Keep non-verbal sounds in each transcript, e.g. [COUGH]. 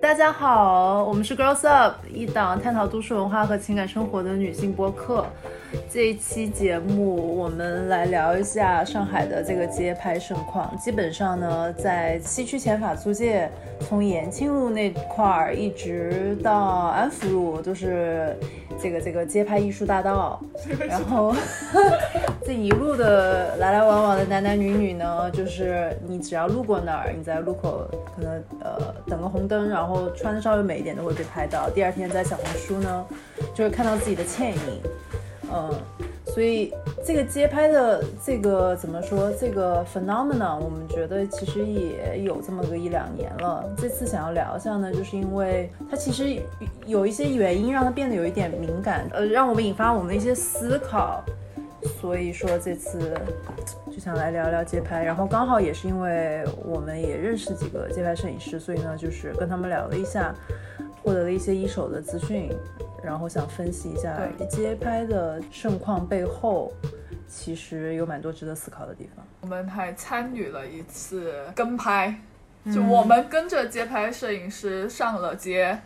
大家好，我们是 Girls Up，一档探讨都市文化和情感生活的女性播客。这一期节目，我们来聊一下上海的这个街拍盛况。基本上呢，在西区前法租界，从延庆路那块儿一直到安福路，都是这个这个街拍艺术大道。[LAUGHS] 然后 [LAUGHS] 这一路的来来往往的男男女女呢，就是你只要路过那儿，你在路口可能呃等个红灯，然后穿的稍微美一点都会被拍到。第二天在小红书呢，就会看到自己的倩影。嗯，所以这个街拍的这个怎么说？这个 phenomenon，我们觉得其实也有这么个一两年了。这次想要聊一下呢，就是因为它其实有一些原因让它变得有一点敏感，呃，让我们引发我们的一些思考。所以说这次就想来聊聊街拍，然后刚好也是因为我们也认识几个街拍摄影师，所以呢，就是跟他们聊了一下，获得了一些一手的资讯。然后想分析一下街拍的盛况背后，其实有蛮多值得思考的地方。我们还参与了一次跟拍，就我们跟着街拍摄影师上了街，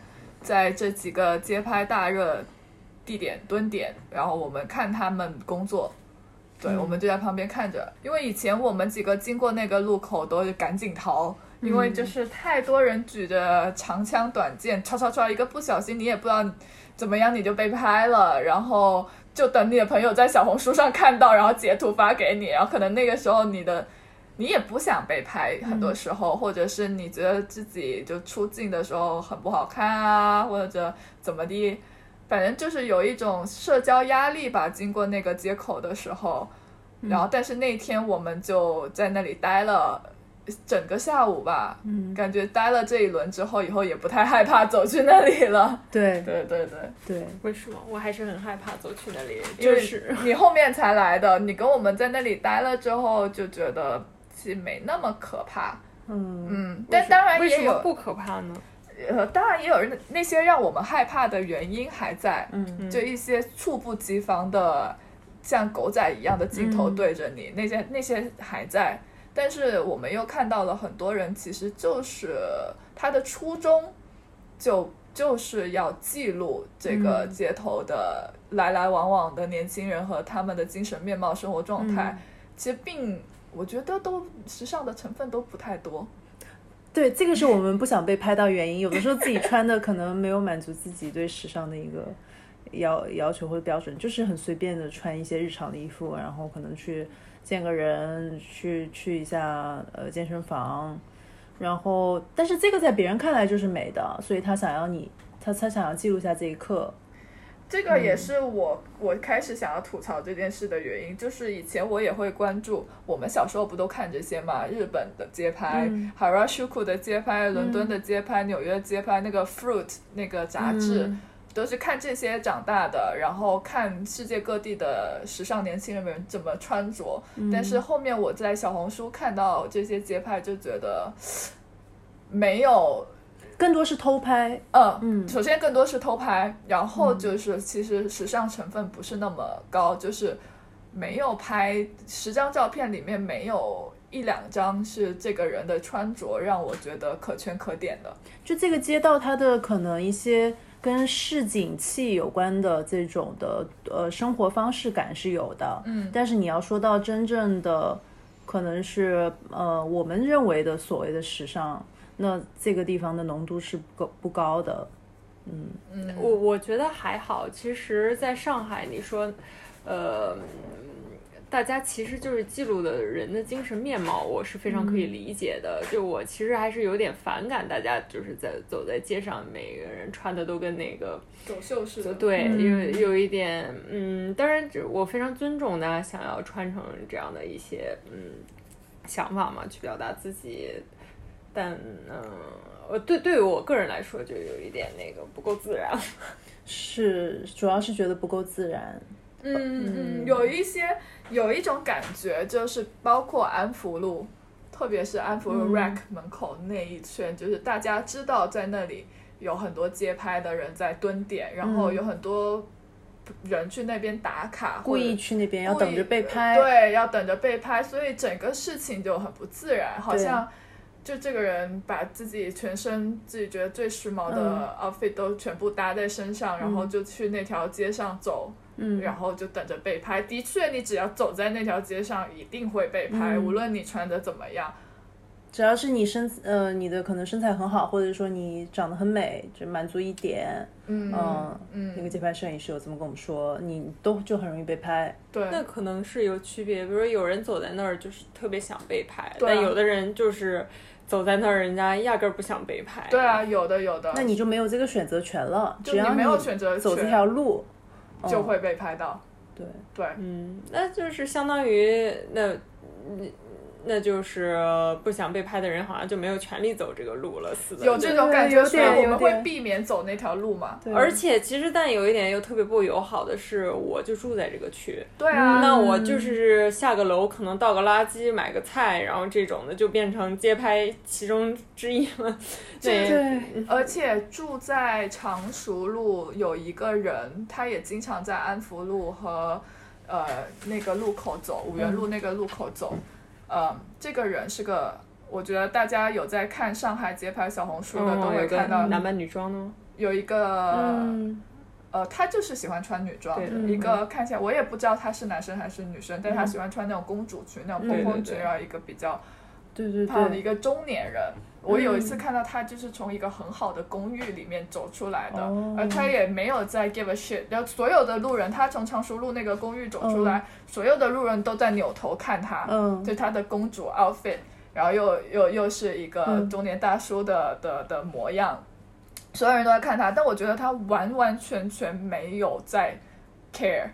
在这几个街拍大热地点蹲点，然后我们看他们工作，对，我们就在旁边看着。因为以前我们几个经过那个路口都是赶紧逃，因为就是太多人举着长枪短剑，唰唰唰，一个不小心你也不知道。怎么样你就被拍了，然后就等你的朋友在小红书上看到，然后截图发给你，然后可能那个时候你的你也不想被拍，很多时候，或者是你觉得自己就出镜的时候很不好看啊，或者怎么的，反正就是有一种社交压力吧。经过那个街口的时候，然后但是那天我们就在那里待了。整个下午吧，嗯，感觉待了这一轮之后，以后也不太害怕走去那里了。对对对对对，为什么？我还是很害怕走去那里，就是你后面才来的，你跟我们在那里待了之后，就觉得其实没那么可怕。嗯嗯，但当然也有不可怕呢。呃，当然也有人那些让我们害怕的原因还在，嗯，就一些猝不及防的像狗仔一样的镜头对着你，那些那些还在。但是我们又看到了很多人，其实就是他的初衷，就就是要记录这个街头的来来往往的年轻人和他们的精神面貌、生活状态。其实并我觉得都时尚的成分都不太多。对，这个是我们不想被拍到原因。有的时候自己穿的可能没有满足自己对时尚的一个要要求或者标准，就是很随便的穿一些日常的衣服，然后可能去。见个人，去去一下呃健身房，然后，但是这个在别人看来就是美的，所以他想要你，他他想要记录下这一刻。这个也是我我开始想要吐槽这件事的原因，就是以前我也会关注，我们小时候不都看这些嘛，日本的街拍，Harajuku 的街拍，伦敦的街拍，纽约街拍，那个 Fruit 那个杂志。都是看这些长大的，然后看世界各地的时尚年轻人们怎么穿着。但是后面我在小红书看到这些街拍，就觉得没有，更多是偷拍。嗯嗯，首先更多是偷拍，然后就是其实时尚成分不是那么高，就是没有拍十张照片里面没有一两张是这个人的穿着让我觉得可圈可点的。就这个街道，它的可能一些。跟市井气有关的这种的呃生活方式感是有的，嗯，但是你要说到真正的，可能是呃我们认为的所谓的时尚，那这个地方的浓度是不高不高的，嗯嗯，我我觉得还好，其实在上海你说，呃。大家其实就是记录的人的精神面貌，我是非常可以理解的。就我其实还是有点反感，大家就是在走在街上，每个人穿的都跟那个走秀似的。对，有有一点，嗯，当然我非常尊重大家想要穿成这样的一些嗯想法嘛，去表达自己。但嗯，呃，对，对于我个人来说，就有一点那个不够自然。是，主要是觉得不够自然。嗯嗯，有一些。有一种感觉，就是包括安福路，特别是安福路 Rack 门口那一圈，就是大家知道在那里有很多街拍的人在蹲点，然后有很多人去那边打卡，故意去那边要等着被拍，对，要等着被拍，所以整个事情就很不自然，好像就这个人把自己全身自己觉得最时髦的 outfit 都全部搭在身上，然后就去那条街上走，嗯，然后就等着被拍。的确，你只要走在那条街上，一定会被拍，嗯。无论你穿的怎么样。只要是你身呃你的可能身材很好，或者说你长得很美，就满足一点，嗯嗯嗯，那个街拍摄影师有这么跟我们说，你都就很容易被拍。对，那可能是有区别，比如说有人走在那儿就是特别想被拍，对啊。但有的人就是走在那儿，人家压根儿不想被拍。对啊，有的有的，那你就没有这个选择权了，只要你没有选择走这条路，嗯就会被拍到。对，对，嗯，那就是相当于那，嗯那就是不想被拍的人好像就没有权利走这个路了似的。有这种感觉，所以我们会避免走那条路嘛。而且其实，但有一点又特别不友好的是，我就住在这个区，对啊，那我就是下个楼，可能倒个垃圾、买个菜，然后这种的就变成街拍其中之一了。对，对，而且住在常熟路有一个人，他也经常在安福路和呃那个路口走，五元路那个路口走。呃，这个人是个，我觉得大家有在看上海街拍小红书的、都嗯，有个会看到，男扮女装的吗？有一个、嗯，呃，他就是喜欢穿女装，一个看起来我也不知道他是男生还是女生，但他喜欢穿那种公主裙，那种蓬蓬裙，对对对。然后一个比较对对对，胖的一个中年人。我有一次看到他，就是从一个很好的公寓里面走出来的，哦而他也没有在 give a shit。然后所有的路人，他从常熟路那个公寓走出来，所有的路人都在扭头看他，嗯就他的公主 outfit，然后又又又是一个嗯中年大叔的、的的模样，所有人都在看他，但我觉得他完完全全没有在 care。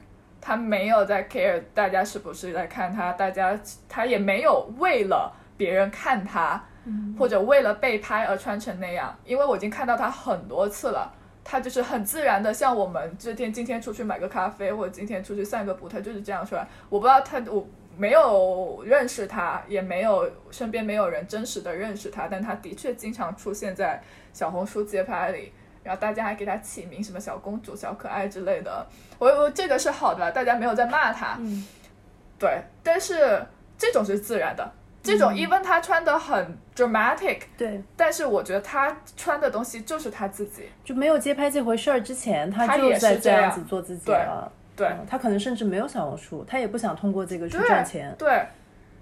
他没有在 care 大家是不是在看他，大家他也没有为了别人看他，或者为了被拍而穿成那样，因为我已经看到他很多次了。他就是很自然的，像我们这天今天出去买个咖啡，或者今天出去散个步，他就是这样出来。我不知道他，我没有认识他，也没有身边没有人真实的认识他，但他的确经常出现在小红书街拍里，然后大家还给他起名什么小公主、小可爱之类的。我我这个是好的，[LAUGHS] 大家没有在骂他，嗯对，但是这种是自然的，这种 even 他穿的很 dramatic，对，但是我觉得他穿的东西就是他自己，就没有街拍这回事儿之前，他就在这样样子做自己了。对。嗯他可能甚至没有小红书，他也不想通过这个去赚钱，对，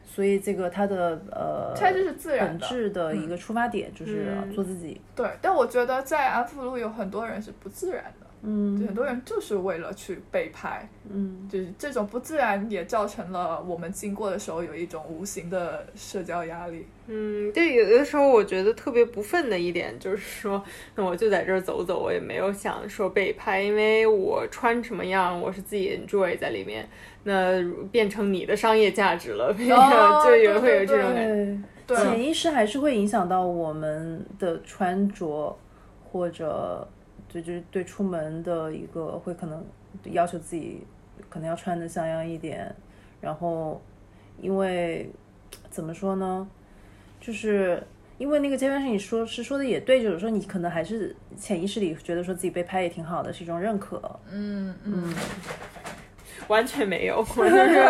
所以这个他的呃他就是自然。本，质的一个出发点就是嗯。做自己。对。但我觉得在安福路有很多人是不自然的，嗯很多人就是为了去被拍，嗯，就是这种不自然也造成了我们经过的时候有一种无形的社交压力。嗯，对，有的时候我觉得特别不忿的一点就是说，那我就在这儿走走，我也没有想说被拍，因为我穿什么样，我是自己 enjoy 在里面，那变成你的商业价值了，哦 [LAUGHS] 就有会有这种感觉。对潜意识还是会影响到我们的穿着，或者对就是对出门的一个会可能要求自己可能要穿的像样一点，然后因为怎么说呢，就是。因为那个街拍摄你说是说的也对，就是说你可能还是潜意识里觉得说自己被拍也挺好的，是一种认可。嗯嗯，完全没有，我就是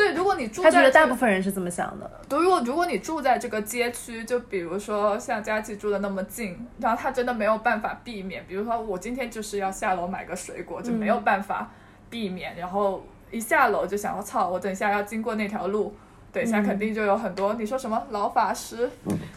对，如果你住他觉得大部分人是这么想的。如果如果你住在这个街区，就比如说像佳琪住的那么近，然后他真的没有办法避免，比如说我今天就是要下楼买个水果，就没有办法避免，然后一下楼就想，我操，我等一下要经过那条路。等一下，肯定就有很多。你说什么老法师？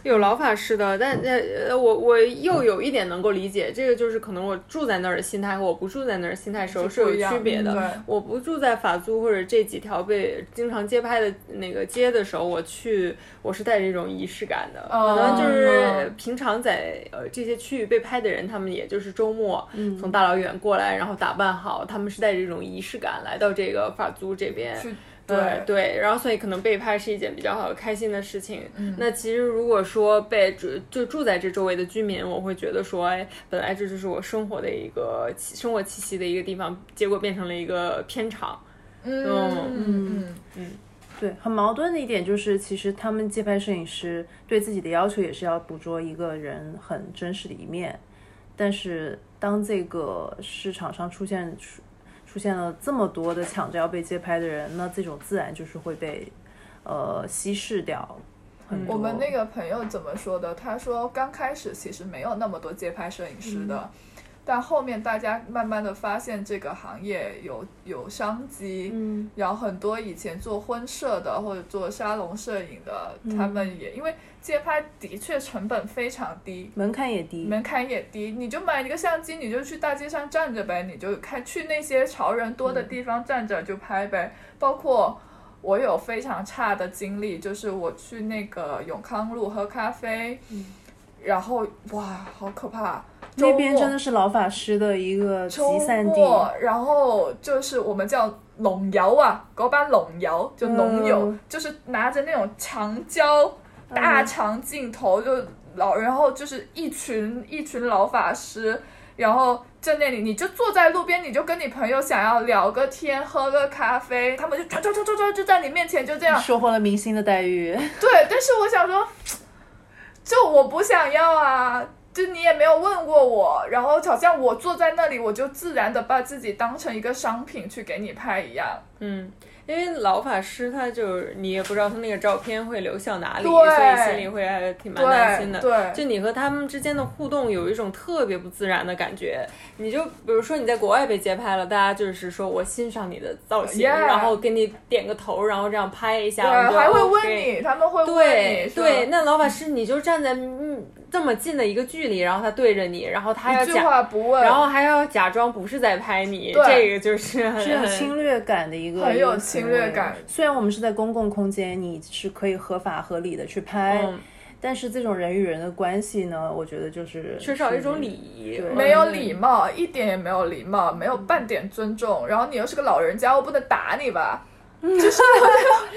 有老法师的，但呃呃，我我又有一点能够理解，这个就是可能我住在那儿的心态和我不住在那儿的心态时候是有区别的。对我不住在法租或者这几条被经常街拍的那个街的时候，我去我是带着一种仪式感的，哦可能就是嗯平常在呃这些区域被拍的人，他们也就是周末嗯从大老远过来，然后打扮好，他们是带着一种仪式感来到这个法租这边。去对对，然后所以可能被拍是一件比较好开心的事情。嗯那其实如果说被住就住在这周围的居民，我会觉得说，哎，本来这就是我生活的一个气生活气息的一个地方，结果变成了一个片场。嗯嗯嗯对，很矛盾的一点就是，其实他们街拍摄影师对自己的要求也是要捕捉一个人很真实的一面，但是当这个市场上出现出出现了这么多的抢着要被街拍的人，那这种自然就是会被呃稀释掉。我们那个朋友怎么说的？他说刚开始其实没有那么多街拍摄影师的，但后面大家慢慢的发现这个行业有有商机，嗯然后很多以前做婚摄的或者做沙龙摄影的，他们也因为街拍的确成本非常低。门槛也低，门槛也低，你就买一个相机，你就去大街上站着呗，你就看去那些潮人多的地方站着就拍呗。包括我有非常差的经历，就是我去那个永康路喝咖啡，然后哇，好可怕！那边真的是老法师的一个集散地。然后就是我们叫龙窑啊，嗰班龍友就龍友，嗯。就是拿着那种长焦大长镜头，就老，然后就是一群一群老法师，然后在那里你就坐在路边，你就跟你朋友想要聊个天，喝个咖啡，他们就唰唰唰唰唰就在你面前就这样，收获了明星的待遇，对，但是我想说，就我不想要啊，就你也没有问过我，然后好像我坐在那里，我就自然的把自己当成一个商品去给你拍一样。嗯，因为老法师他就是你也不知道他那个照片会流向哪里，对所以心里会还挺蛮担心的。对对就你和他们之间的互动有一种特别不自然的感觉。你就比如说你在国外被街拍了，大家就是说我欣赏你的造型然后给你点个头，然后这样拍一下，对，还会问你，他们会问你，对对，那老法师你就站在嗯这么近的一个距离，然后他对着你，然后他要一句假，话不问，然后还要假装不是在拍你，这个就是很是有侵略感的一个，很有侵略感。虽然我们是在公共空间，你是可以合法合理的去拍，嗯。但是这种人与人的关系呢，我觉得就是缺少一种礼仪，没有礼貌，一点也没有礼貌，没有半点尊重。然后你又是个老人家，我不能打你吧？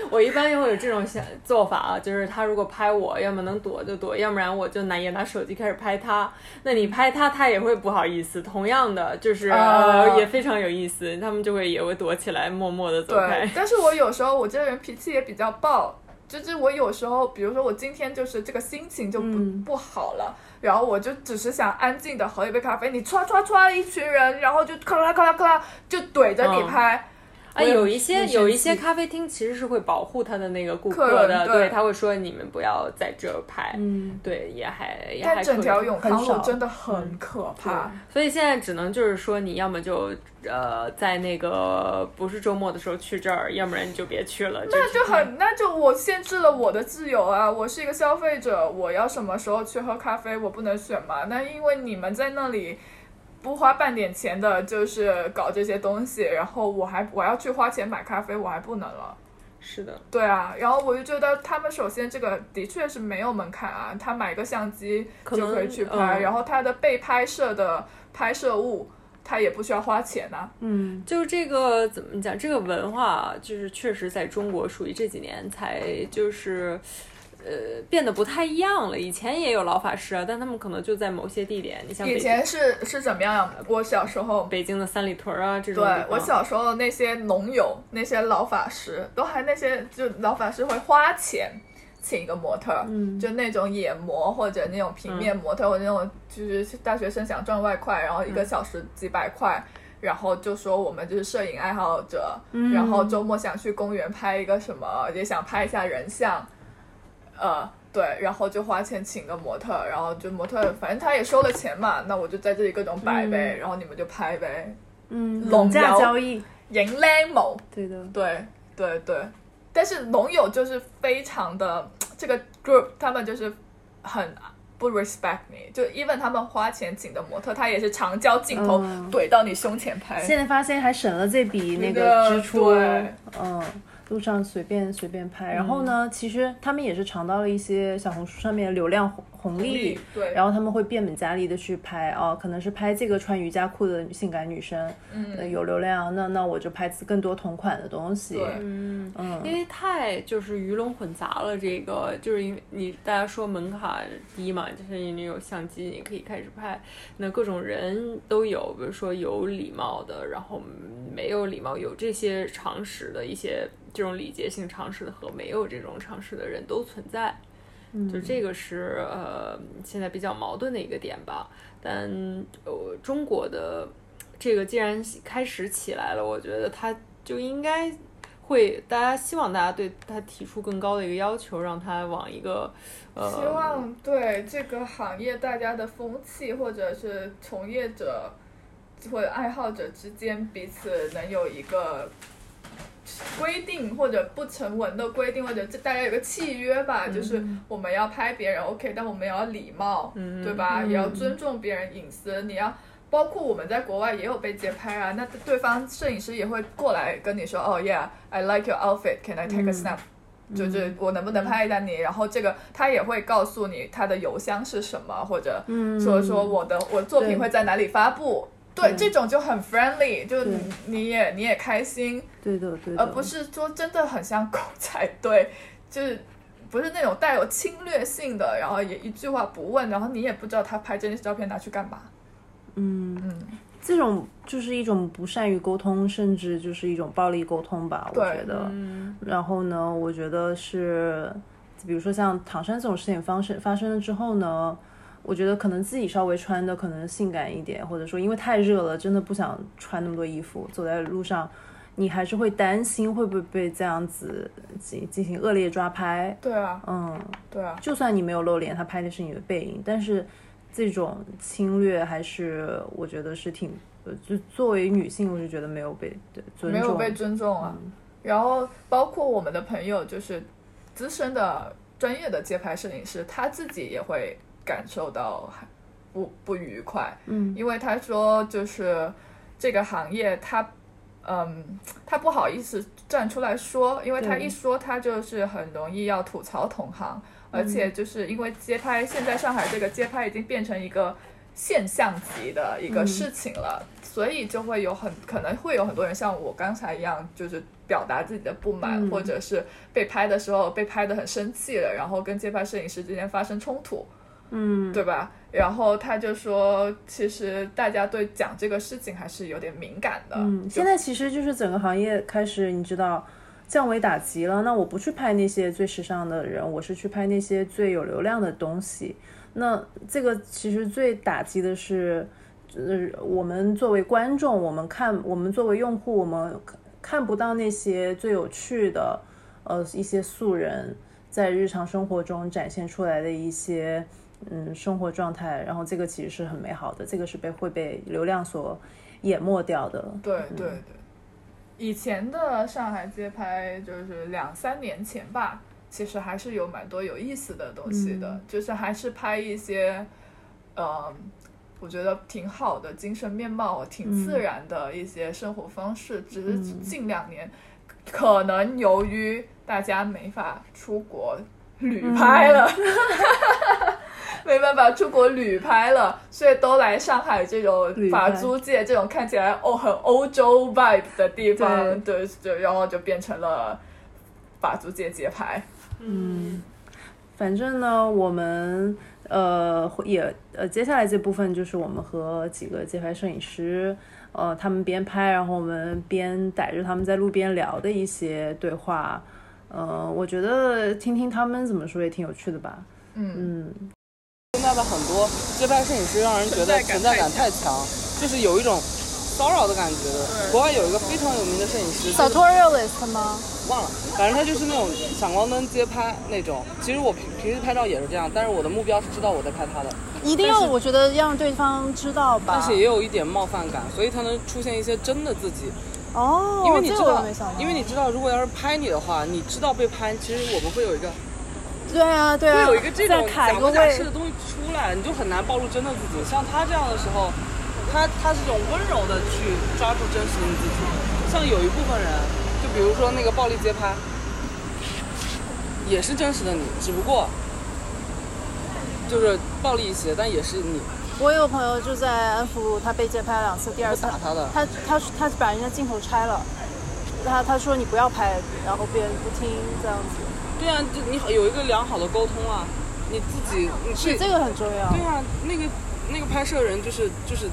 我一般也会有这种想做法啊，就是他如果拍我，要么能躲就躲，要不然我就拿也拿手机开始拍他。那你拍他，他也会不好意思。同样的，就是、啊呃也非常有意思，他们就会也会躲起来，默默的走对开。[LAUGHS] 但是我有时候我这个人脾气也比较暴，就是我有时候，比如说我今天就是这个心情就不、嗯不好了，然后我就只是想安静的喝一杯咖啡，你唰唰唰一群人，然后就咔啦咔啦咔啦就怼着你嗯拍，啊，有一些有一些咖啡厅其实是会保护他的那个顾客客的，人对他会说你们不要在这儿拍，嗯，对，也还也还但整可以条永康很少路真的很可怕。所以现在只能就是说，你要么就呃在那个不是周末的时候去这儿，要不然你就别去了。那就很，那就我限制了我的自由啊！我是一个消费者，我要什么时候去喝咖啡，我不能选嘛？那因为你们在那里不花半点钱的，就是搞这些东西，然后我还我要去花钱买咖啡，我还不能了。是的，对啊，然后我就觉得他们首先这个的确是没有门槛啊，他买个相机就可以去拍，嗯然后他的被拍摄的拍摄物他也不需要花钱呐、嗯，就是这个怎么讲？这个文化就是确实在中国属于这几年才就是。呃，变得不太一样了。以前也有老法师啊，但他们可能就在某些地点，你像以前是是怎么样？我小时候北京的三里屯啊这种对，我小时候那些农友、那些老法师，都还那些就老法师会花钱请一个模特，嗯就那种野模或者那种平面模特，或者那种就是大学生想赚外快，然后一个小时几百块。然后就说我们就是摄影爱好者，然后周末想去公园拍一个什么，也想拍一下人像，呃，对，然后就花钱请个模特，然后就模特，反正他也收了钱嘛，那我就在这里各种摆呗，然后你们就拍呗，嗯，龙价交易，赢靚模，对的，对对对，但是龙友就是非常的这个 group，他们就是很不 respect 你，就 even 他们花钱请的模特，他也是长焦镜头嗯。怼到你胸前拍，现在发现还省了这笔那那个支出，对。嗯，路上随便随便拍。然后呢，其实他们也是尝到了一些小红书上面的流量红红利，对，然后他们会变本加厉的去拍哦，可能是拍这个穿瑜伽裤的性感女生，呃嗯，有流量，那那我就拍更多同款的东西，对。嗯，嗯。因为太就是鱼龙混杂了，这个就是因为你大家说门槛低嘛，就是你有相机你可以开始拍，那各种人都有，比如说有礼貌的，然后没有礼貌，有这些常识的一些这种礼节性常识的和没有这种常识的人都存在。就这个是呃现在比较矛盾的一个点吧。但呃中国的这个既然开始起来了，我觉得它就应该会大家希望大家对它提出更高的一个要求，让它往一个呃希望对这个行业大家的风气，或者是从业者或者爱好者之间彼此能有一个规定或者不成文的规定，或者这大家有个契约吧，就是我们要拍别人 OK，但我们也要礼貌，嗯对吧？嗯也要尊重别人隐私，你要。包括我们在国外也有被街拍啊，那对方摄影师也会过来跟你说，哦、yeah，I like your outfit，can I take a 嗯 snap？、就是我能不能拍一下你，然后这个他也会告诉你他的邮箱是什么，或者嗯说说我的我的作品会在哪里发布。对，这种就很 friendly，就对你你也你也开心，对的对的，而不是说真的很像狗才对，就是不是那种带有侵略性的，然后也一句话不问，然后你也不知道他拍这些照片拿去干嘛。嗯。嗯，这种就是一种不善于沟通，甚至就是一种暴力沟通吧，我觉得。嗯然后呢，我觉得是，比如说像唐山这种事情发生发生了之后呢，我觉得可能自己稍微穿的可能性感一点，或者说因为太热了，真的不想穿那么多衣服，走在路上，你还是会担心会不会被这样子进进行恶劣抓拍。对啊，嗯，对啊，就算你没有露脸，他拍的是你的背影，但是这种侵略还是我觉得是挺，呃，就作为女性，我就觉得没有被对尊重，没有被尊重啊。然后包括我们的朋友，就是资深的专业的街拍摄影师，他自己也会感受到不不愉快，嗯。因为他说就是这个行业他。嗯，他不好意思站出来说，因为他一说，他就是很容易要吐槽同行，而嗯。且就是因为街拍，现在上海这个街拍已经变成一个现象级的一个嗯事情了，所以就会有很可能会有很多人像我刚才一样，就是表达自己的不满，嗯。或者是被拍的时候被拍的很生气了，然后跟街拍摄影师之间发生冲突，嗯，对吧？然后他就说，其实大家对讲这个事情还是有点敏感的。嗯，现在其实就是整个行业开始，你知道降维打击了。那我不去拍那些最时尚的人，我是去拍那些最有流量的东西。那这个其实最打击的是，呃，我们作为观众，我们看，我们作为用户，我们看看不到那些最有趣的，呃，一些素人在日常生活中展现出来的一些。嗯，生活状态，然后这个其实是很美好的，这个是被会被流量所淹没掉的。对对对，以前的上海街拍就是两三年前吧，其实还是有蛮多有意思的东西的，嗯就是还是拍一些，呃，我觉得挺好的精神面貌，挺自然的一些生活方式。只是嗯近两年，可能由于大家没法出国旅拍了。[LAUGHS] 没办法出国旅拍了，所以都来上海这种法租界这种看起来哦很欧洲 vibe 的地方，对，就然后就变成了法租界街拍。嗯，反正呢，我们呃会也呃接下来这部分就是我们和几个街拍摄影师，呃，他们边拍，然后我们边逮着他们在路边聊的一些对话。呃，我觉得听听他们怎么说也挺有趣的吧。嗯，嗯，现在的很多街拍摄影师让人觉得存在感太强，就是有一种骚扰的感觉的。国外有一个非常有名的摄影师，就是 Sartorialist 吗？忘了，反正他就是那种闪光灯街拍那种。其实我平平时拍照也是这样，但是我的目标是知道我在拍他的，一定要，我觉得让对方知道吧。但是也有一点冒犯感，所以才能出现一些真的自己。哦，因为你知道这个我没想到，因为你知道，如果要是拍你的话，你知道被拍，其实我们会有一个对啊对啊，会有一个这种假模假式的东西出来，你就很难暴露真的自己。像他这样的时候，他他是这种温柔的去抓住真实的你自己。像有一部分人，就比如说那个暴力街拍，也是真实的你，只不过就是暴力一些，但也是你。我有朋友就在安福路，他被街拍了两次，第二次打他的他他他把人家镜头拆了，他他说你不要拍，然后别人不听这样子，对啊，就你有一个良好的沟通啊，你自己你对是这个很重要。对啊，那个那个拍摄人就是就是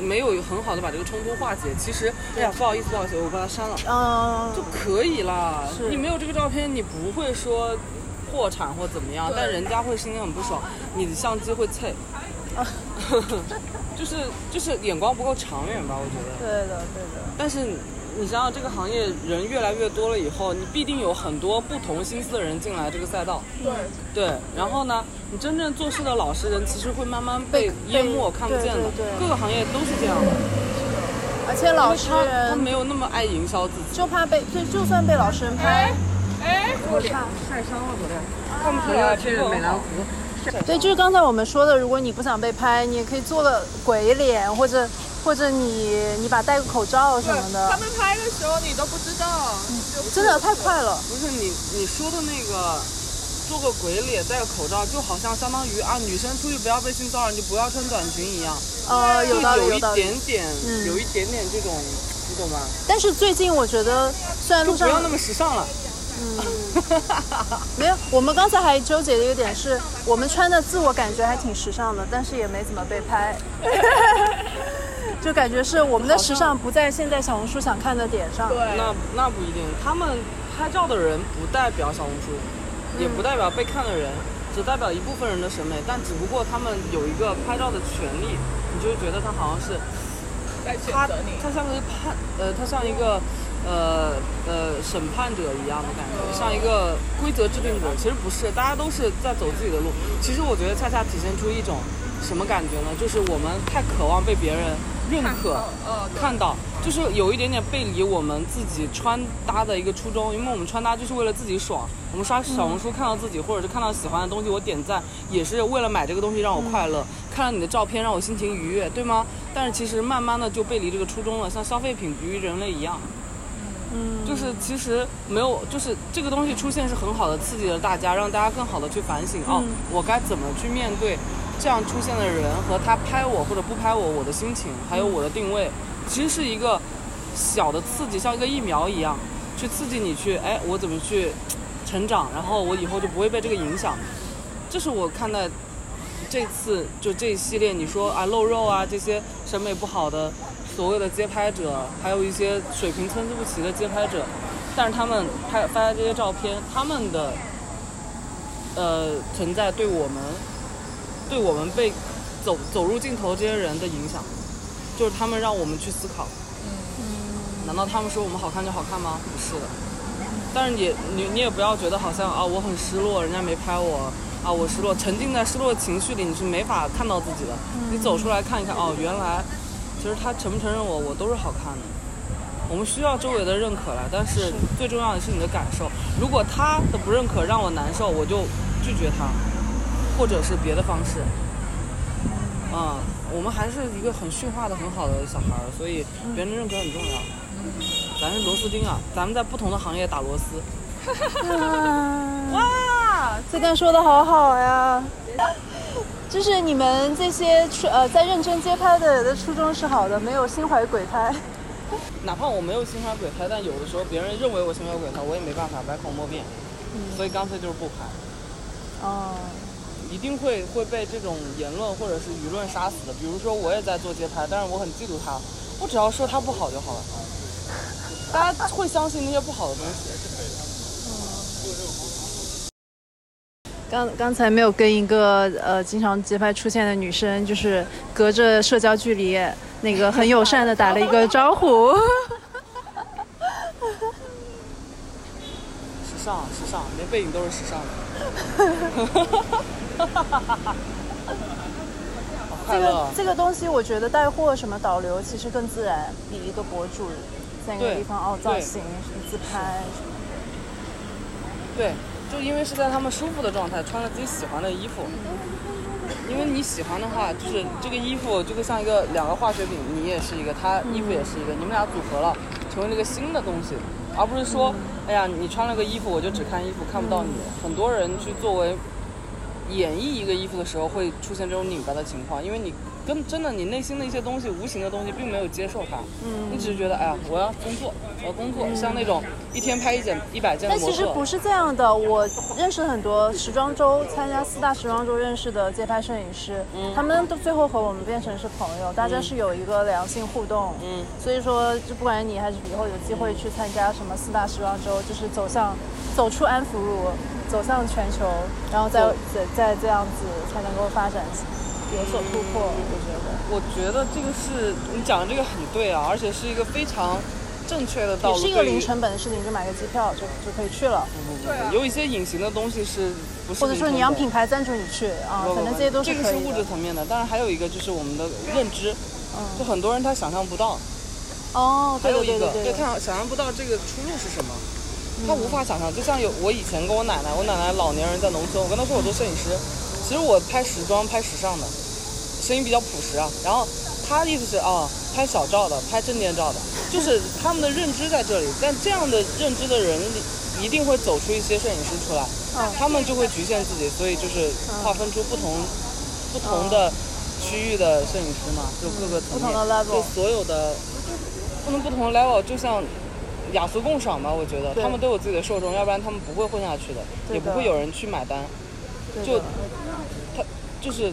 没有很好的把这个冲突化解。其实，哎呀，不好意思，不好意思，我把它删了，嗯，就可以啦。你没有这个照片，你不会说破产或怎么样，但人家会心里很不爽，你的相机会脆，啊 [LAUGHS] 就是就是眼光不够长远吧，我觉得。对的，对的。但是你想想，这个行业人越来越多了以后，你必定有很多不同心思的人进来这个赛道。对，对，然后呢，你真正做事的老实人其实会慢慢被淹没、看不见的对对对。各个行业都是这样的，而且老实人他他没有那么爱营销自己。就怕被，就就算被老实人拍，哎，看不出来这个美兰湖。对，就是刚才我们说的，如果你不想被拍，你也可以做个鬼脸，或者或者你你把戴个口罩什么的他，们拍的时候你都不知道，就真的太快了。不是你你说的那个，做个鬼脸戴个口罩，就好像相当于啊，女生出去不要被性骚扰，你就不要穿短裙一样，呃，有道理，有一。点点，嗯有一点点这种，你懂吗？但是最近我觉得，虽然路上就不要那么时尚了。嗯没有，我们刚才还纠结的一个点是，我们穿的自我感觉还挺时尚的，但是也没怎么被拍，就感觉是我们的时尚不在现在小红书想看的点上。对，那那不一定，他们拍照的人不代表小红书，也不代表被看的人，只代表一部分人的审美，但只不过他们有一个拍照的权利，你就觉得他好像是在选他择你。他像是判呃，他像一个呃呃审判者一样的感觉，像一个规则制定者。其实不是，大家都是在走自己的路。其实我觉得恰恰体现出一种什么感觉呢？就是我们太渴望被别人认可、呃，看到，就是有一点点背离我们自己穿搭的一个初衷，因为我们穿搭就是为了自己爽。我们刷小红书看到自己，或者是看到喜欢的东西，我点赞也是为了买这个东西让我快乐，看到你的照片让我心情愉悦，对吗？但是其实慢慢的就背离这个初衷了，像消费品不与人类一样。嗯，就是其实没有，就是这个东西出现是很好的，刺激了大家，让大家更好的去反省哦，我该怎么去面对这样出现的人和他拍我或者不拍我，我的心情还有我的定位，其实是一个小的刺激，像一个疫苗一样，去刺激你去，哎，我怎么去成长，然后我以后就不会被这个影响。这是我看待这次就这一系列，你说啊露肉啊这些审美不好的所谓的街拍者，还有一些水平参差不齐的街拍者，但是他们拍发的这些照片，他们的呃存在对我们对我们被走走入镜头这些人的影响，就是他们让我们去思考。难道他们说我们好看就好看吗？不是的。但是也你你也不要觉得好像啊我很失落，人家没拍我啊我失落，沉浸在失落的情绪里，你是没法看到自己的。你走出来看一看，哦，原来其实他承不承认我，我都是好看的。我们需要周围的认可了，但是最重要的是你的感受。如果他的不认可让我难受，我就拒绝他，或者是别的方式。啊、我们还是一个很驯化的很好的小孩儿，所以别人的认可很重要。咱是螺丝钉啊，咱们在不同的行业打螺丝。[LAUGHS] 哇，这段说的好好呀。就是你们这些出呃在认真街拍的人的初衷是好的，没有心怀鬼胎。[LAUGHS] 哪怕我没有心怀鬼胎，但有的时候别人认为我心怀鬼胎，我也没办法百口莫辩，所以干脆就是不拍。哦，一定会会被这种言论或者是舆论杀死的。比如说，我也在做街拍，但是我很嫉妒他，我只要说他不好就好了。[LAUGHS] 大家会相信那些不好的东西。刚刚才没有跟一个呃经常街拍出现的女生，就是隔着社交距离，那个很友善的打了一个招呼。时尚，时尚，连背影都是时尚的。[LAUGHS] [LAUGHS] 好快这乐啊！个这个东西，我觉得带货什么导流其实更自然，比一个博主在一个地方哦造型、自拍什么。对，就因为是在他们舒服的状态，穿了自己喜欢的衣服。因为你喜欢的话，就是这个衣服就会像一个两个化学品，你也是一个，他衣服也是一个，你们俩组合了，成为了一个新的东西，而不是说，哎呀，你穿了个衣服，我就只看衣服，看不到你。很多人去作为演绎一个衣服的时候，会出现这种拧巴的情况，因为你跟真的你内心的一些东西，无形的东西，并没有接受它。嗯，你只是觉得，哎呀，我要工作，我要工作，像那种一天拍一件一百件的但模特。其实不是这样的，我认识很多时装周参加四大时装周认识的街拍摄影师，嗯他们都最后和我们变成是朋友，大家是有一个良性互动。嗯，所以说，就不管你还是以后有机会去参加什么四大时装周，就是走向走出安福路，走向全球，然后再再再这样子才能够发展有所突破。我觉得我觉得这个是你讲的这个很对啊，而且是一个非常正确的道路。也是一个零成本的事情，就买个机票就就可以去了，对啊有一些隐形的东西是不是或者说你让品牌赞助你去啊，不不不反正这些都是这个是物质层面的，当然还有一个就是我们的认知，嗯就很多人他想象不到，哦，对还有一个对对对对，他想象不到这个出路是什么，他无法想象。就像有我以前跟我奶奶，我奶奶老年人在农村，我跟她说我做摄影师，其实我拍时装、拍时尚的，声音比较朴实啊。然后他的意思是啊，拍小照的，拍证件照的，就是他们的认知在这里。但这样的认知的人里，一定会走出一些摄影师出来，嗯他们就会局限自己，所以就是划分出不同、不同的区域的摄影师嘛，就各个层面，就所有的不能不同的 level，就像雅俗共赏吧，我觉得他们都有自己的受众，要不然他们不会混下去的，的也不会有人去买单。就他就是，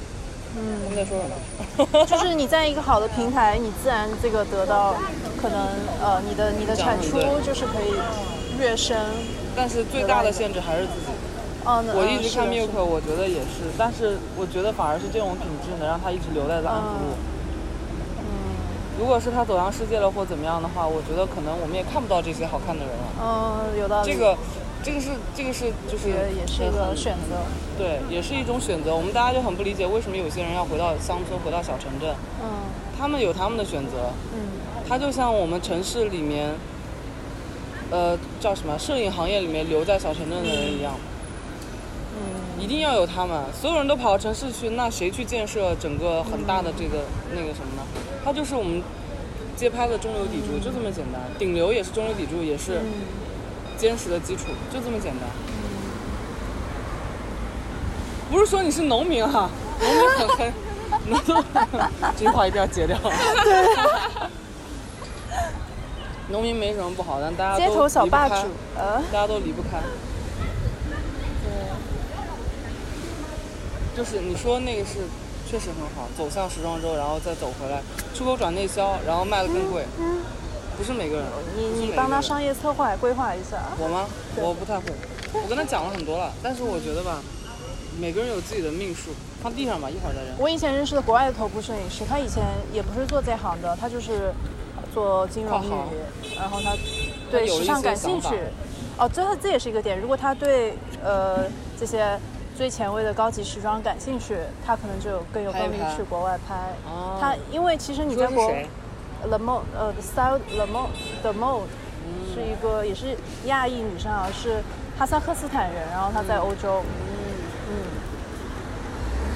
嗯，我们在说什么？就是你在一个好的平台，你自然这个得到可能呃你的你的产出就是可以跃升。但是最大的限制还是自己。嗯，我一直看 Milk，我觉得也是，但是我觉得反而是这种品质能让他一直留在安福路。嗯如果是他走向世界了或怎么样的话，我觉得可能我们也看不到这些好看的人了。嗯，有道理。这个，这个是这个是就是也也是一个选择。对，也是一种选择。我们大家就很不理解为什么有些人要回到乡村，回到小城镇，嗯他们有他们的选择。嗯他就像我们城市里面，呃，叫什么摄影行业里面留在小城镇的人一样，嗯一定要有他们。所有人都跑到城市去，那谁去建设整个很大的这个那个什么呢？他就是我们街拍的中流砥柱，就这么简单。顶流也是中流砥柱，也是嗯坚实的基础，就这么简单。不是说你是农民哈、农民很很，这句话一定要截掉。农民没什么不好，但大家都街头小离不开霸主，呃，大家都离不开。就是你说那个是确实很好，走向时装周，然后再走回来，出口转内销，然后卖的更贵。不是每个人，你你帮他商业策划规划一下。我吗？我不太会，我跟他讲了很多了，但是我觉得吧，每个人有自己的命数，放地上吧，一会儿再扔。我以前认识的国外的头部摄影师，他以前也不是做这行的，他就是做金融跨行业，然后他对时尚感兴趣。哦，这这也是一个点。如果他对呃这些最前卫的高级时装感兴趣，他可能就有更有动力去国外拍。哦他因为其实你在国说是谁 The Mode 呃 The Style The Mode The Mode 嗯是一个也是亚裔女生啊，是哈萨克斯坦人，然后她在欧洲。嗯嗯，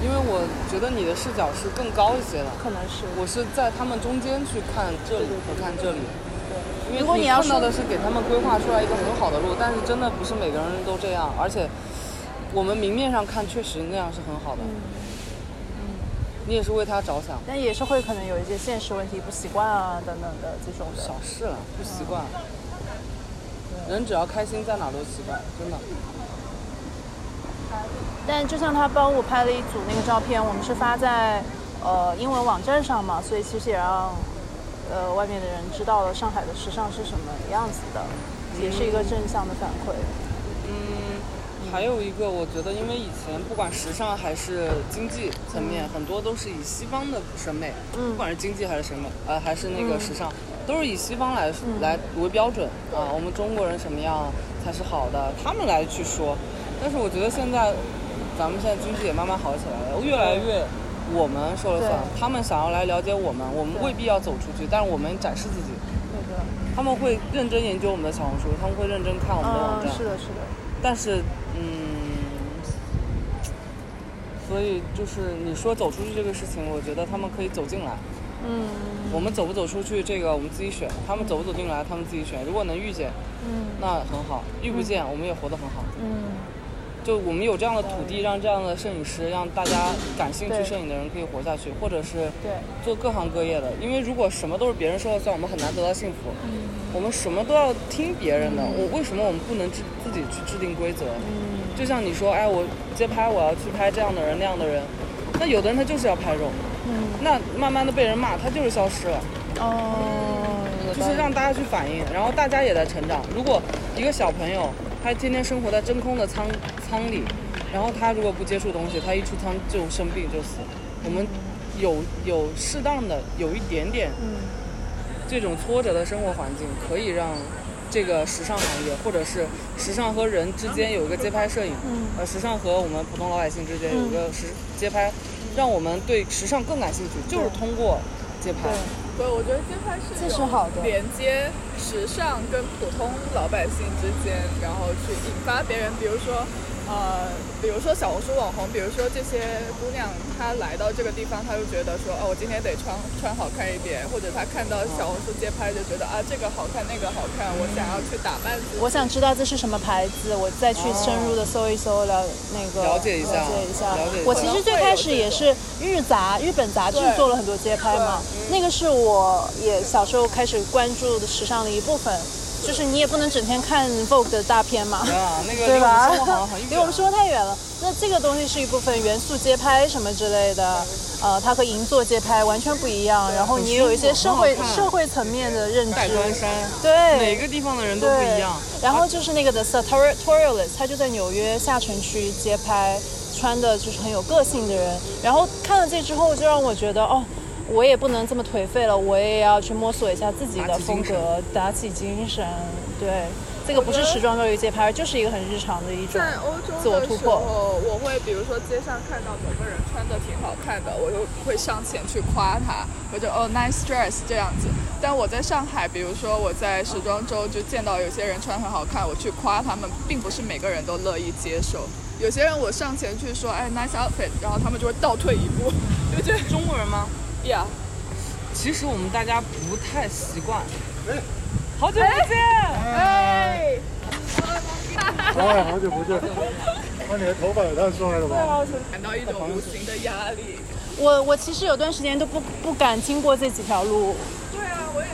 因为我觉得你的视角是更高一些的，可能是。我是在他们中间去看这里和看这里。因为如果你要说看到的是给他们规划出来一个很好的路，但是真的不是每个人都这样，而且我们明面上看确实那样是很好的。嗯你也是为他着想，但也是会可能有一些现实问题，不习惯啊等等的这种的。小事了，不习惯。人只要开心，在哪都习惯，真的。但就像他帮我拍了一组那个照片，我们是发在呃英文网站上嘛，所以其实也让呃外面的人知道了上海的时尚是什么样子的，也是一个正向的反馈。嗯，还有一个，我觉得，因为以前不管时尚还是经济层面，很多都是以西方的审美，嗯不管是经济还是审美，呃，还是那个时尚，都是以西方来、来为标准啊。我们中国人什么样才是好的，他们来去说。但是我觉得现在，咱们现在经济也慢慢好起来了，越来越我们说了算。他们想要来了解我们，我们未必要走出去，但是我们展示自己。对的，他们会认真研究我们的小红书，他们会认真看我们的网嗯，站。是的，是的，但是，嗯，所以就是你说走出去这个事情，我觉得他们可以走进来。嗯我们走不走出去，这个我们自己选；他们走不走进来，他们自己选。如果能遇见，嗯那很好；遇不见，我们也活得很好。嗯，就我们有这样的土地，让这样的摄影师，让大家感兴趣摄影的人可以活下去，或者是对做各行各业的。因为如果什么都是别人说了算，我们很难得到幸福。嗯我们什么都要听别人的，我为什么我们不能制自己去制定规则？就像你说，哎，我街拍我要去拍这样的人那样的人，那有的人他就是要拍肉，嗯那慢慢的被人骂，他就是消失了。哦，就是让大家去反应，然后大家也在成长。如果一个小朋友他天天生活在真空的舱舱里，然后他如果不接触东西，他一出舱就生病就死。我们有有适当的有一点点这种挫折的生活环境，可以让这个时尚行业或者是时尚和人之间有一个街拍摄影，呃，时尚和我们普通老百姓之间有一个时街拍，让我们对时尚更感兴趣，就是通过街拍。对，我觉得街拍是这一种是好的。连接时尚跟普通老百姓之间，然后去引发别人，比如说，呃，比如说小红书网红，比如说这些姑娘，她来到这个地方，她就觉得说，哦，我今天得穿穿好看一点，或者她看到小红书街拍就觉得啊，这个好看，那个好看，我想要去打扮自己。我想知道这是什么牌子，我再去深入的搜一搜，了那个了解一下了解一下。了解一下。我其实最开始也是日杂日本杂志做了很多街拍嘛，那个是我也小时候开始关注的时尚的一部分。就是你也不能整天看 Vogue 的大片嘛，啊，那个对吧离我们生活好像很远。离我们生活太远了。那这个东西是一部分元素街拍什么之类的，呃，它和银座街拍完全不一样。然后你也有一些社会社会层面的认知。对，每个地方的人都不一样。然后就是那个的 Sartorialist，他就在纽约下城区街拍，穿的就是很有个性的人。然后看了这之后，就让我觉得哦。我也不能这么颓废了，我也要去摸索一下自己的风格，打起精神。对，这个不是时装周一街拍，就是一个很日常的一种在欧洲自我的时突破。候，我会比如说街上看到某个人穿的挺好看的，我就会上前去夸他，我就哦 nice dress 这样子。但我在上海，比如说我在时装周就见到有些人穿很好看，我去夸他们，并不是每个人都乐意接受。有些人我上前去说哎 nice outfit，然后他们就会倒退一步，[LAUGHS] 就觉得中国人吗？呀，其实我们大家不太习惯。好久不见。哎，哎，好久不见！哇，你的头发也太帅了吧！感到一种无形的压力。我我其实有段时间都不不敢经过这几条路，对啊，我也是。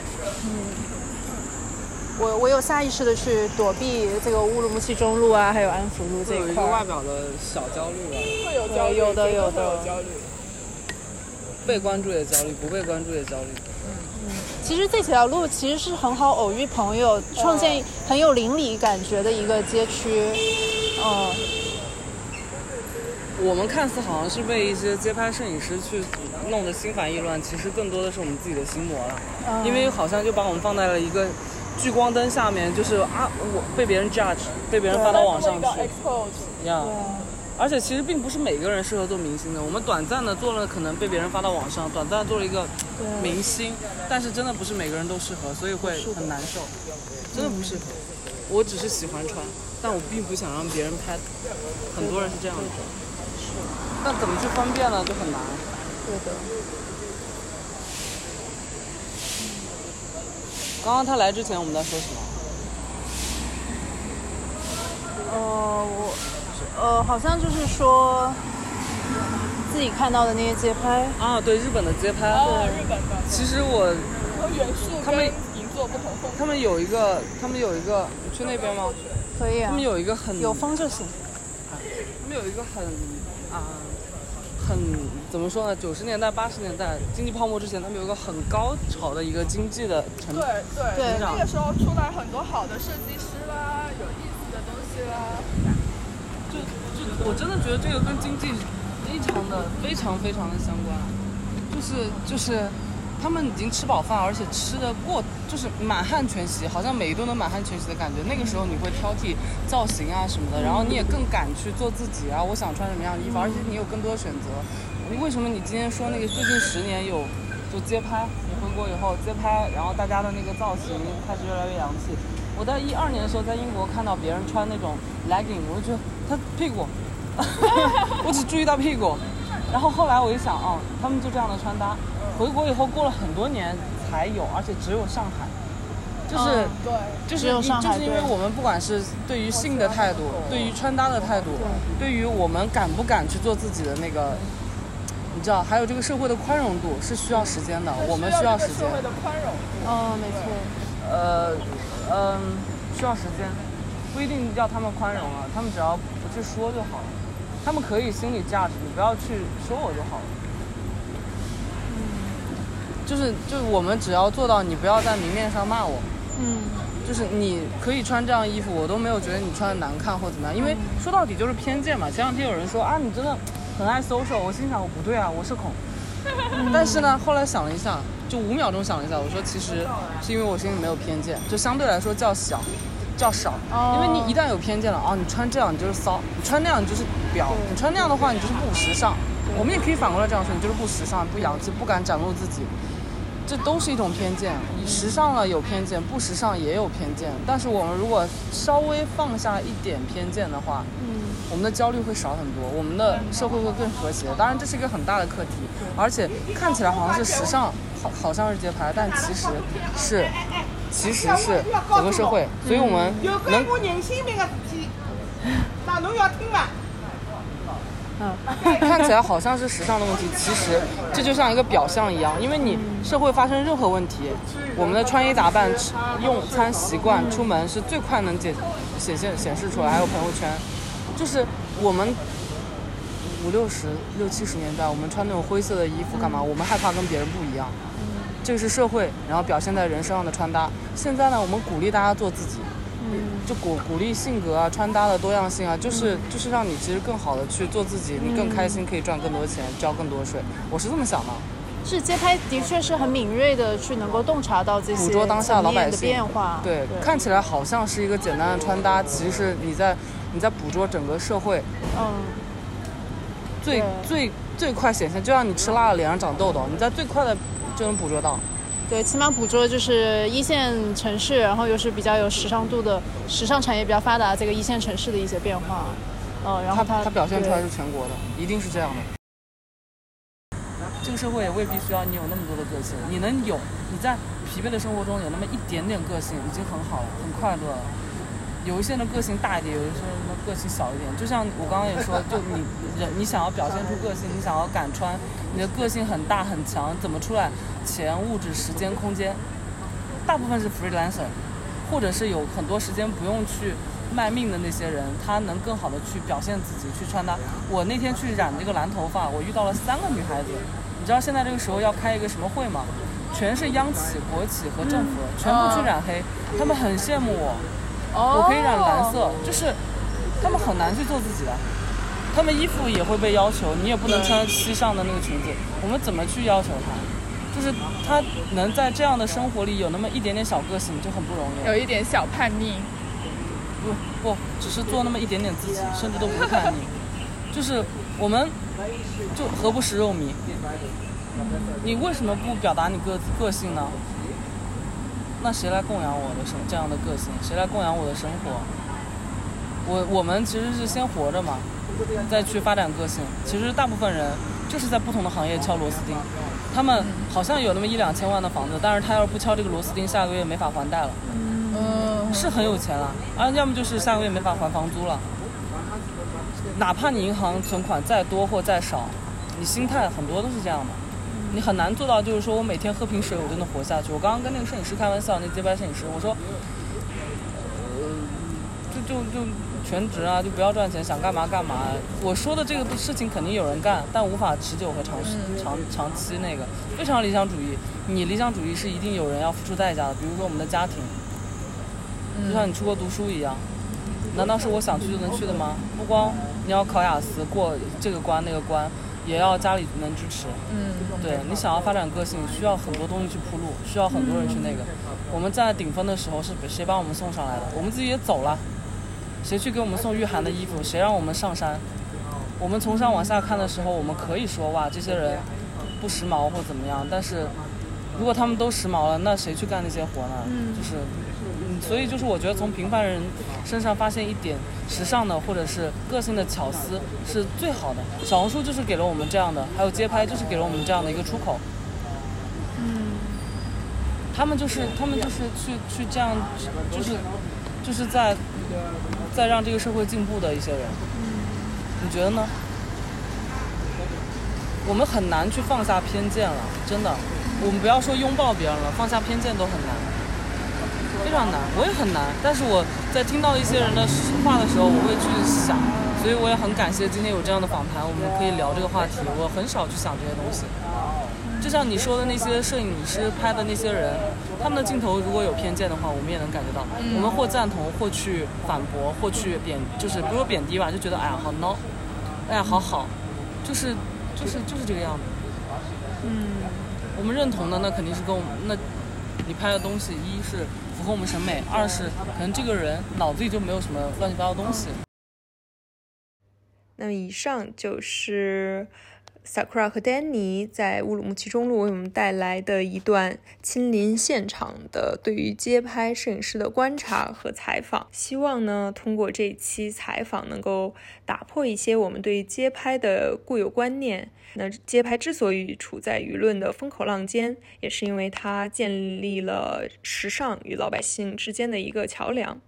我我有下意识的去躲避这个乌鲁木齐中路啊，还有安福路这一一块外表的小焦虑啊，会有焦虑，有的有的有焦虑。被关注也焦虑，不被关注也焦虑。嗯其实这几条路其实是很好偶遇朋友，创建很有邻里感觉的一个街区。嗯，我们看似好像是被一些街拍摄影师去弄得心烦意乱，其实更多的是我们自己的心魔了。嗯因为好像就把我们放在了一个聚光灯下面，就是啊，我被别人 judge，被别人发到网上去。而且其实并不是每个人适合做明星的，我们短暂的做了，可能被别人发到网上，短暂做了一个明星，但是真的不是每个人都适合，所以会很难受，真的不适合。我只是喜欢穿，但我并不想让别人拍。很多人是这样的。那怎么去分辨呢？就很难。对的。刚刚他来之前我们在说什么？呃，我呃好像就是说自己看到的那些街拍，啊，对，日本的街拍。哦，日本的，其实我和元素他们银座不同风格。他们有一个，他们有一个，你去那边吗？可以啊他们，有一个很有风就行。他们有一个很啊，很怎么说呢？九十年代、八十年代经济泡沫之前，他们有一个很高潮的一个经济的成对对对那个时候出来很多好的设计师啦，有意思的东西啦。就就我真的觉得这个跟经济非常的非常非常的相关，就是就是他们已经吃饱饭，而且吃的过就是满汉全席，好像每一顿都满汉全席的感觉。那个时候你会挑剔造型啊什么的，然后你也更敢去做自己啊，我想穿什么样的衣服，而且你有更多的选择。为什么你今天说那个最近十年有就街拍，你回国以后街拍，然后大家的那个造型开始越来越洋气。我在一二年的时候在英国看到别人穿那种 legging，我就觉得他屁股，[LAUGHS] 我只注意到屁股。然后后来我一想，哦，他们就这样的穿搭。回国以后过了很多年才有，而且只有上海。就是、嗯对，就是你上海对就是因为我们不管是对于性的态度，对于穿搭的态度，对于我们敢不敢去做自己的那个，你知道，还有这个社会的宽容度是需要时间的，我们需要时间社。会的宽容。嗯，没错。呃，嗯，需要时间，不一定要他们宽容啊，他们只要不去说就好了。他们可以心理价值，你不要去说我就好了。嗯就是就是我们只要做到，你不要在明面上骂我，嗯，就是你可以穿这样衣服，我都没有觉得你穿的难看或怎么样，因为说到底就是偏见嘛。前两天有人说啊，你真的很爱 social，我心想我不对啊，我是恐。[LAUGHS] 但是呢，后来想了一下，就五秒钟想了一下，我说其实是因为我心里没有偏见，就相对来说较小，较少。因为你一旦有偏见了啊，你穿这样你就是骚，你穿那样你就是婊，你穿那样的话你就是不时尚。我们也可以反过来这样说，你就是不时尚、不洋气、不敢展露自己。这都是一种偏见。你时尚了有偏见，不时尚也有偏见。但是我们如果稍微放下一点偏见的话，嗯，我们的焦虑会少很多，我们的社会会更和谐。当然，这是一个很大的课题，而且看起来好像是时尚，好好像是节拍，但其实是，其实是整个社会。所以我们能关乎人性命的事体，那侬要听伐？看起来好像是时尚的问题，其实这就像一个表象一样，因为你社会发生任何问题，我们的穿衣打扮、用餐习惯、出门是最快能显显现显示出来，还有朋友圈，就是我们五六十、六七十年代，我们穿那种灰色的衣服干嘛？我们害怕跟别人不一样，这个是社会，然后表现在人身上的穿搭。现在呢，我们鼓励大家做自己，嗯就鼓鼓励性格啊、穿搭的多样性啊，就是就是让你其实更好的去做自己，你更开心，可以赚更多钱，交更多税。我是这么想的。是街拍的确是很敏锐的去能够洞察到这些捕捉当下老百姓变化。对，看起来好像是一个简单的穿搭，其实是你在你在捕捉整个社会嗯，最最最快显现，就像你吃辣了脸上长痘痘，你在最快的就能捕捉到。对，起码捕捉就是一线城市，然后又是比较有时尚度的，时尚产业比较发达这个一线城市的一些变化。嗯，然后它它它表现出来是全国的，一定是这样的。这个社会也未必需要你有那么多的个性，你能有你在疲惫的生活中有那么一点点个性，已经很好了，很快乐了。有一些人的个性大一点，有一些人的个性小一点。就像我刚刚也说，就你人你想要表现出个性，你想要敢穿，你的个性很大很强，怎么出来？钱、物质、时间、空间，大部分是 freelancer，或者是有很多时间不用去卖命的那些人，他能更好的去表现自己，去穿搭。我那天去染这个蓝头发，我遇到了三个女孩子。你知道现在这个时候要开一个什么会吗？全是央企、国企和政府，全部去染黑，他们很羡慕我。我可以染蓝色，就是他们很难去做自己的，他们衣服也会被要求，你也不能穿西上的那个裙子，我们怎么去要求他？就是他能在这样的生活里有那么一点点小个性，就很不容易。有一点小叛逆。不不，只是做那么一点点自己，甚至都不是叛逆，[LAUGHS] 就是我们就何不食肉糜？你为什么不表达你个个性呢？那谁来供养我的生这样的个性？谁来供养我的生活？我我们其实是先活着嘛，再去发展个性。其实大部分人就是在不同的行业敲螺丝钉，他们好像有那么一两千万的房子，但是他要是不敲这个螺丝钉，下个月没法还贷了。嗯，是很有钱了，啊，要么就是下个月没法还房租了。哪怕你银行存款再多或再少，你心态很多都是这样的，你很难做到就是说我每天喝瓶水我就能活下去。我刚刚跟那个摄影师开玩笑，那街拍摄影师我说，呃，就就就全职啊，就不要赚钱，想干嘛干嘛。我说的这个事情肯定有人干，但无法持久和长时长长期那个非常理想主义。你理想主义是一定有人要付出代价的，比如说我们的家庭。就像你出国读书一样，难道是我想去就能去的吗？不光你要考雅思过这个关那个关，也要家里能支持。嗯，对你想要发展个性，需要很多东西去铺路，需要很多人去那个。我们站在顶峰的时候是谁把我们送上来的？我们自己也走了，谁去给我们送御寒的衣服？谁让我们上山？我们从上往下看的时候，我们可以说哇，这些人不时髦或怎么样，但是如果他们都时髦了，那谁去干那些活呢？就是。嗯，所以就是我觉得从平凡人身上发现一点时尚的或者是个性的巧思是最好的。小红书就是给了我们这样的，还有街拍就是给了我们这样的一个出口。嗯他们就是他们就是去去这样，就是就是在在让这个社会进步的一些人。嗯你觉得呢？我们很难去放下偏见了，真的。我们不要说拥抱别人了，放下偏见都很难，非常难。我也很难，但是我在听到一些人的话的时候，我会去想，所以我也很感谢今天有这样的访谈，我们可以聊这个话题。我很少去想这些东西。就像你说的那些摄影师拍的那些人，他们的镜头如果有偏见的话，我们也能感觉到。我们或赞同，或去反驳，或去贬，就是不说贬低吧，就觉得哎呀好孬，哎呀好好，就是就是就是这个样子。嗯，我们认同的那肯定是跟我们那，你拍的东西，一是符合我们审美，二是可能这个人脑子里就没有什么乱七八糟东西。那么以上就是。Sakura 和 Danny 在乌鲁木齐中路为我们带来的一段亲临现场的对于街拍摄影师的观察和采访。希望呢，通过这期采访能够打破一些我们对街拍的固有观念。那街拍之所以处在舆论的风口浪尖，也是因为它建立了时尚与老百姓之间的一个桥梁。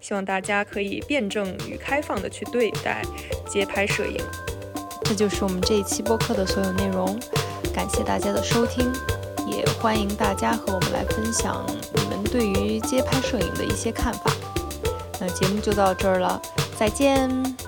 希望大家可以辩证与开放的去对待街拍摄影。这就是我们这一期播客的所有内容，感谢大家的收听，也欢迎大家和我们来分享你们对于街拍摄影的一些看法。那节目就到这儿了，再见。